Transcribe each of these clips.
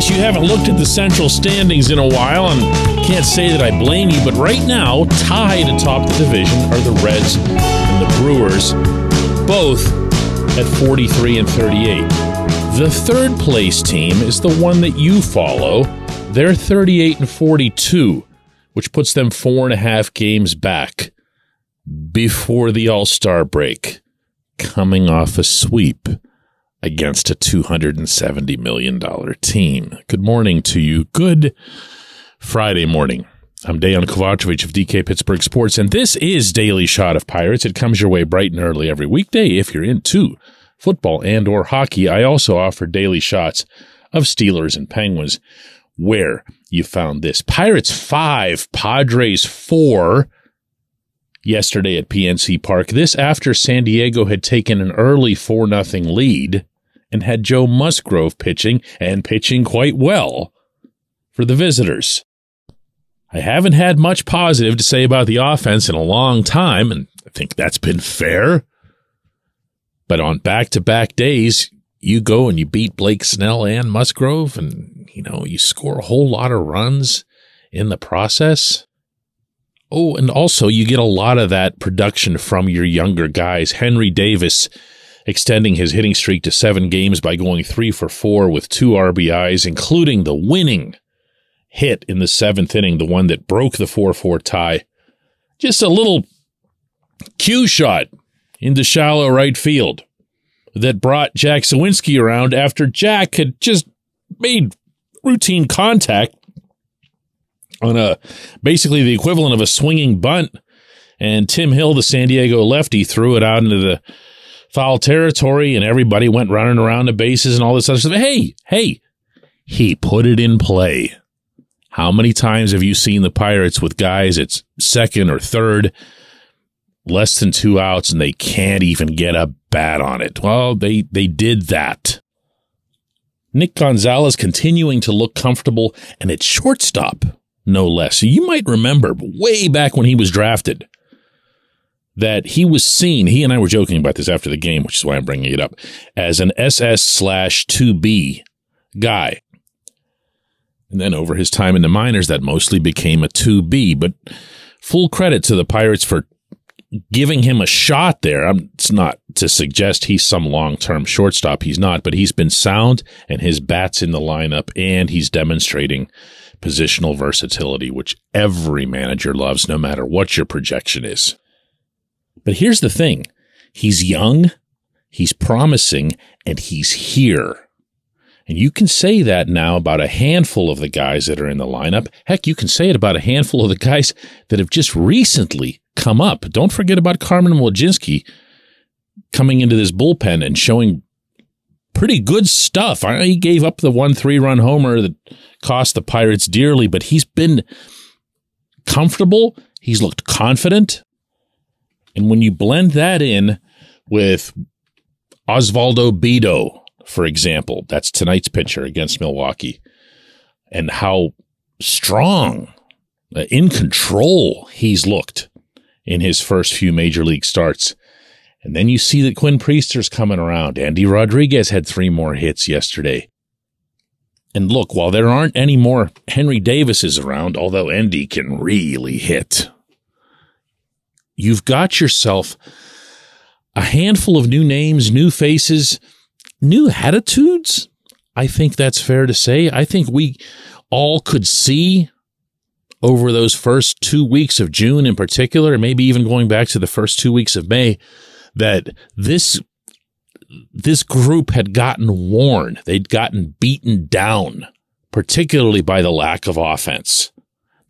Guess you haven't looked at the central standings in a while and can't say that I blame you, but right now, tied atop the division are the Reds and the Brewers, both at 43 and 38. The third place team is the one that you follow. They're 38 and 42, which puts them four and a half games back before the All Star break, coming off a sweep against a $270 million team. Good morning to you. Good Friday morning. I'm Dejan Kovacevic of DK Pittsburgh Sports, and this is Daily Shot of Pirates. It comes your way bright and early every weekday if you're into football and or hockey. I also offer daily shots of Steelers and Penguins where you found this. Pirates 5, Padres 4 yesterday at PNC Park. This after San Diego had taken an early 4 nothing lead and had Joe Musgrove pitching and pitching quite well for the visitors. I haven't had much positive to say about the offense in a long time, and I think that's been fair. But on back to back days, you go and you beat Blake Snell and Musgrove, and you know, you score a whole lot of runs in the process. Oh, and also you get a lot of that production from your younger guys. Henry Davis extending his hitting streak to seven games by going three for four with two RBIs, including the winning hit in the seventh inning, the one that broke the 4 4 tie. Just a little cue shot into shallow right field that brought Jack Suwinski around after Jack had just made routine contact on a basically the equivalent of a swinging bunt. And Tim Hill, the San Diego lefty, threw it out into the foul territory, and everybody went running around the bases and all this other stuff. Hey, hey, he put it in play. How many times have you seen the Pirates with guys it's second or third, less than two outs, and they can't even get a bat on it? Well, they they did that. Nick Gonzalez continuing to look comfortable, and it's shortstop, no less. You might remember way back when he was drafted that he was seen, he and I were joking about this after the game, which is why I'm bringing it up, as an SS slash 2B guy. And then over his time in the minors, that mostly became a 2B. But full credit to the Pirates for giving him a shot there. I'm, it's not to suggest he's some long term shortstop. He's not, but he's been sound and his bat's in the lineup and he's demonstrating positional versatility, which every manager loves, no matter what your projection is. But here's the thing he's young, he's promising, and he's here. And you can say that now about a handful of the guys that are in the lineup. Heck, you can say it about a handful of the guys that have just recently come up. Don't forget about Carmen Mlodzinski coming into this bullpen and showing pretty good stuff. He gave up the one three run homer that cost the Pirates dearly, but he's been comfortable. He's looked confident. And when you blend that in with Osvaldo Bido, for example, that's tonight's pitcher against Milwaukee, and how strong, uh, in control he's looked in his first few major league starts. And then you see that Quinn Priester's coming around. Endy Rodriguez had three more hits yesterday. And look, while there aren't any more Henry Davises around, although Endy can really hit, you've got yourself a handful of new names, new faces, new attitudes. I think that's fair to say. I think we all could see over those first two weeks of June in particular, and maybe even going back to the first two weeks of May, that this this group had gotten worn. They'd gotten beaten down, particularly by the lack of offense.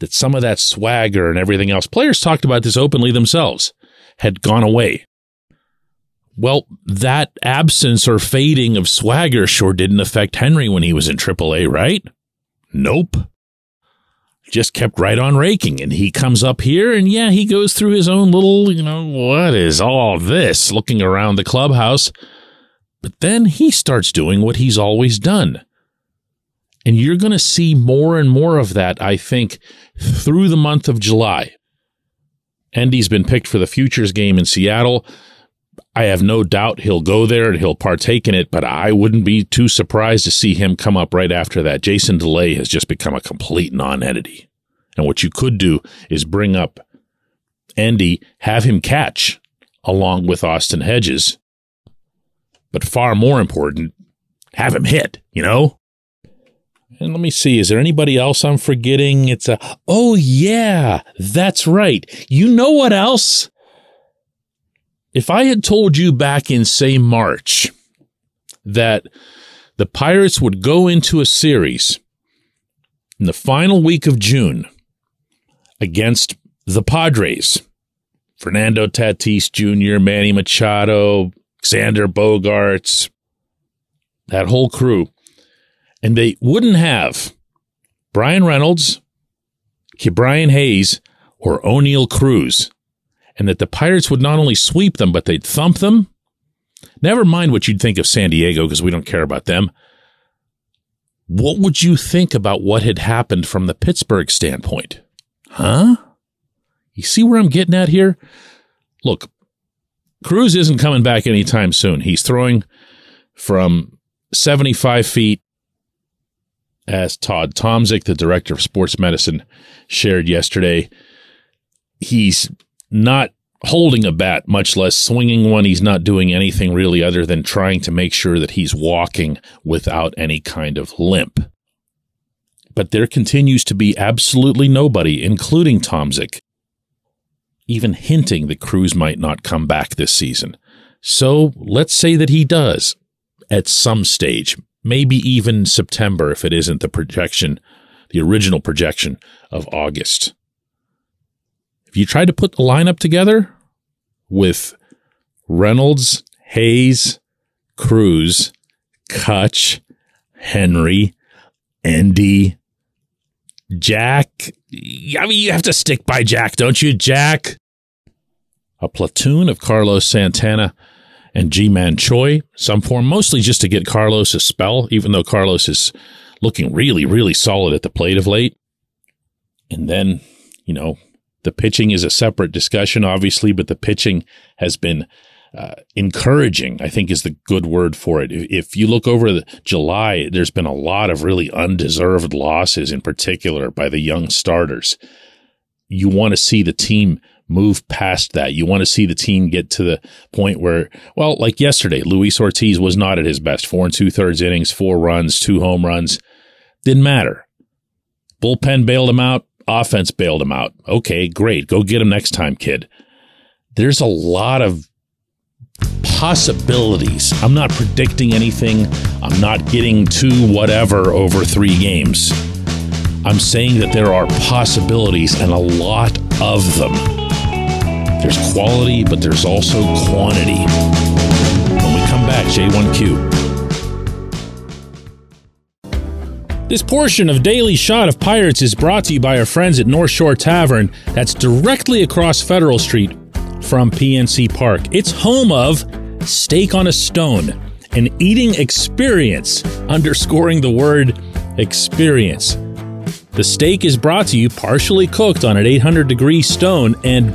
That some of that swagger and everything else, players talked about this openly themselves, had gone away. Well, that absence or fading of swagger sure didn't affect Henry when he was in AAA, right? Nope. Just kept right on raking. And he comes up here and yeah, he goes through his own little, you know, what is all this looking around the clubhouse. But then he starts doing what he's always done. And you're going to see more and more of that, I think, through the month of July. Endy's been picked for the Futures game in Seattle. I have no doubt he'll go there and he'll partake in it, but I wouldn't be too surprised to see him come up right after that. Jason Delay has just become a complete non-entity. And what you could do is bring up Endy, have him catch along with Austin Hedges. But far more important, have him hit, you know? And let me see, is there anybody else I'm forgetting? It's a, oh yeah, that's right. You know what else? If I had told you back in, say, March that the Pirates would go into a series in the final week of June against the Padres, Fernando Tatis Jr., Manny Machado, Xander Bogaerts, that whole crew, and they wouldn't have Bryan Reynolds, Ke'Bryan Hayes, or Oneil Cruz and that the Pirates would not only sweep them, but they'd thump them. Never mind what you'd think of San Diego because we don't care about them. What would you think about what had happened from the Pittsburgh standpoint? Huh? You see where I'm getting at here? Look, Cruz isn't coming back anytime soon. He's throwing from 75 feet, as Todd Tomczyk, the director of sports medicine, shared yesterday. He's not holding a bat, much less swinging one. He's not doing anything really other than trying to make sure that he's walking without any kind of limp. But there continues to be absolutely nobody, including Tomczyk, even hinting that Cruz might not come back this season. So let's say that he does at some stage, maybe even September if it isn't the projection, the original projection of August. If you try to put the lineup together with Reynolds, Hayes, Cruz, Cutch, Henry, Endy, Jack. I mean, you have to stick by Jack, don't you, Jack? A platoon of Carlos Santana and Ji-Man Choi, some form, mostly just to get Carlos a spell, even though Carlos is looking really, really solid at the plate of late. And then, you know, the pitching is a separate discussion, obviously, but the pitching has been uh, encouraging, I think is the good word for it. If you look over the July, there's been a lot of really undeserved losses, in particular by the young starters. You want to see the team move past that. You want to see the team get to the point where, well, like yesterday, Luis Ortiz was not at his best. Four and two thirds innings, four runs, two home runs. Didn't matter. Bullpen bailed him out offense bailed him out. Okay, great. Go get him next time, kid. There's a lot of possibilities. I'm not predicting anything. I'm not getting to whatever over three games. I'm saying that there are possibilities and a lot of them. There's quality, but there's also quantity. When we come back, J1Q. This portion of Daily Shot of Pirates is brought to you by our friends at North Shore Tavern, that's directly across Federal Street from PNC Park. It's home of Steak on a Stone, an eating experience, underscoring the word experience. The steak is brought to you partially cooked on an 800 degree stone, and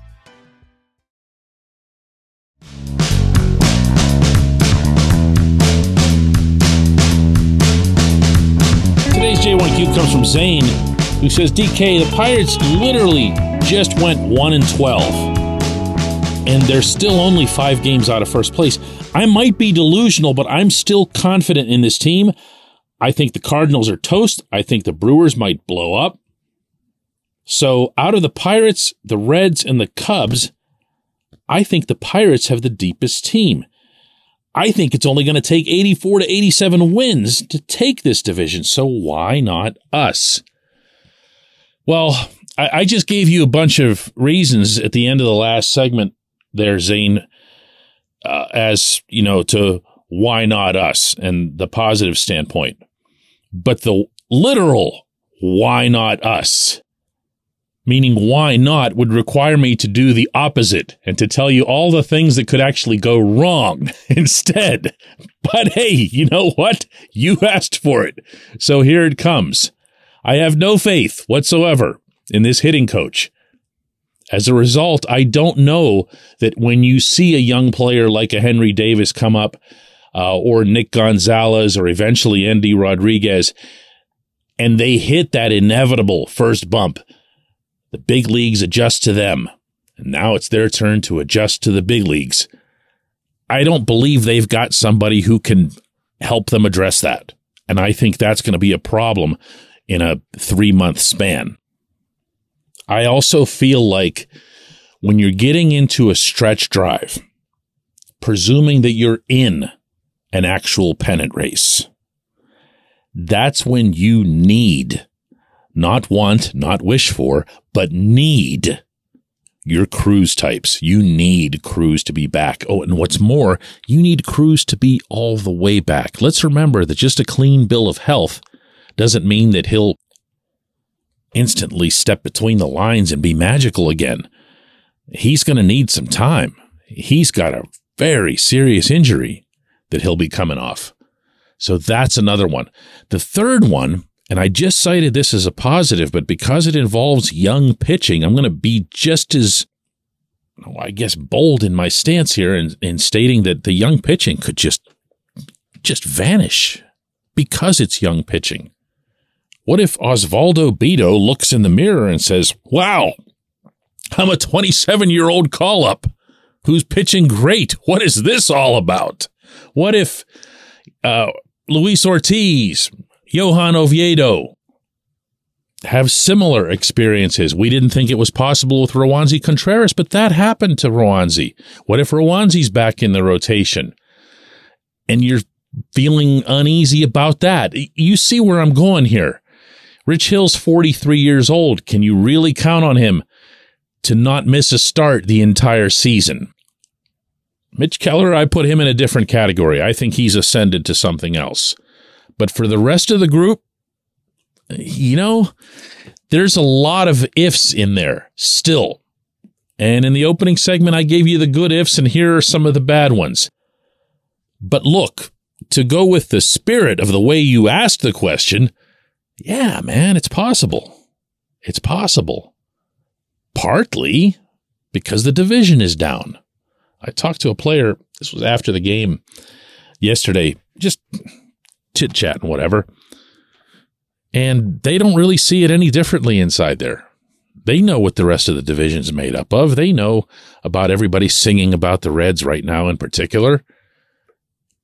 J1Q comes from Zane, who says, DK, the Pirates literally just went 1 and 12. And they're still only five games out of first place. I might be delusional, but I'm still confident in this team. I think the Cardinals are toast. I think the Brewers might blow up. So, out of the Pirates, the Reds, and the Cubs, I think the Pirates have the deepest team. I think it's only going to take 84 to 87 wins to take this division. So why not us? Well, I, I just gave you a bunch of reasons at the end of the last segment there, Zane, uh, as, you know, to why not us and the positive standpoint. But the literal why not us meaning why not would require me to do the opposite and to tell you all the things that could actually go wrong instead. But hey, you know what? You asked for it. So here it comes. I have no faith whatsoever in this hitting coach. As a result, I don't know that when you see a young player like a Henry Davis come up, uh, or Nick Gonzalez, or eventually Endy Rodriguez, and they hit that inevitable first bump, the big leagues adjust to them. And now it's their turn to adjust to the big leagues. I don't believe they've got somebody who can help them address that. And I think that's going to be a problem in a three month span. I also feel like when you're getting into a stretch drive, presuming that you're in an actual pennant race, that's when you need not want, not wish for, but need your Cruz types. You need Cruz to be back. Oh, and what's more, you need Cruz to be all the way back. Let's remember that just a clean bill of health doesn't mean that he'll instantly step between the lines and be magical again. He's going to need some time. He's got a very serious injury that he'll be coming off. So that's another one. The third one and I just cited this as a positive, but because it involves young pitching, I'm going to be just as, I guess, bold in my stance here in, in stating that the young pitching could just, just vanish because it's young pitching. What if Osvaldo Bido looks in the mirror and says, wow, I'm a 27 year old call up who's pitching great. What is this all about? What if, uh, Luis Ortiz, Johan Oviedo have similar experiences. We didn't think it was possible with Roansy Contreras, but that happened to Roansy. What if Roansy's back in the rotation and you're feeling uneasy about that? You see where I'm going here. Rich Hill's 43 years old. Can you really count on him to not miss a start the entire season? Mitch Keller, I put him in a different category. I think he's ascended to something else. But for the rest of the group, you know, there's a lot of ifs in there still. And in the opening segment, I gave you the good ifs, and here are some of the bad ones. But look, to go with the spirit of the way you asked the question, yeah, man, it's possible. It's possible. Partly because the division is down. I talked to a player, this was after the game yesterday, just chit chat and whatever. And they don't really see it any differently inside there. They know what the rest of the division's made up of. They know about everybody singing about the Reds right now in particular.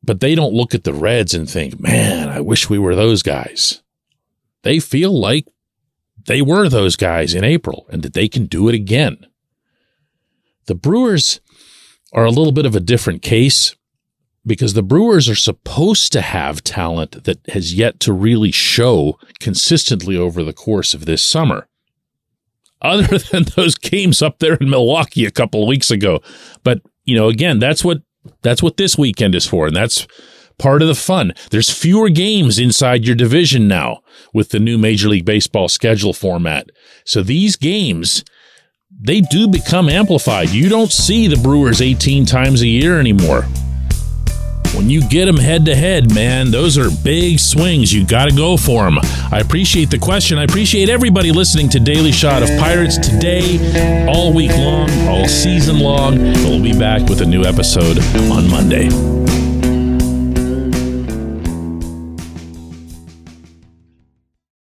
But they don't look at the Reds and think, man, I wish we were those guys. They feel like they were those guys in April and that they can do it again. The Brewers are a little bit of a different case because the Brewers are supposed to have talent that has yet to really show consistently over the course of this summer. Other than those games up there in Milwaukee a couple of weeks ago. But, you know, again, that's what that's what this weekend is for and that's part of the fun. There's fewer games inside your division now with the new Major League Baseball schedule format. So these games they do become amplified. You don't see the Brewers 18 times a year anymore. When you get them head to head, man, those are big swings. You got to go for them. I appreciate the question. I appreciate everybody listening to Daily Shot of Pirates today, all week long, all season long. We'll be back with a new episode on Monday.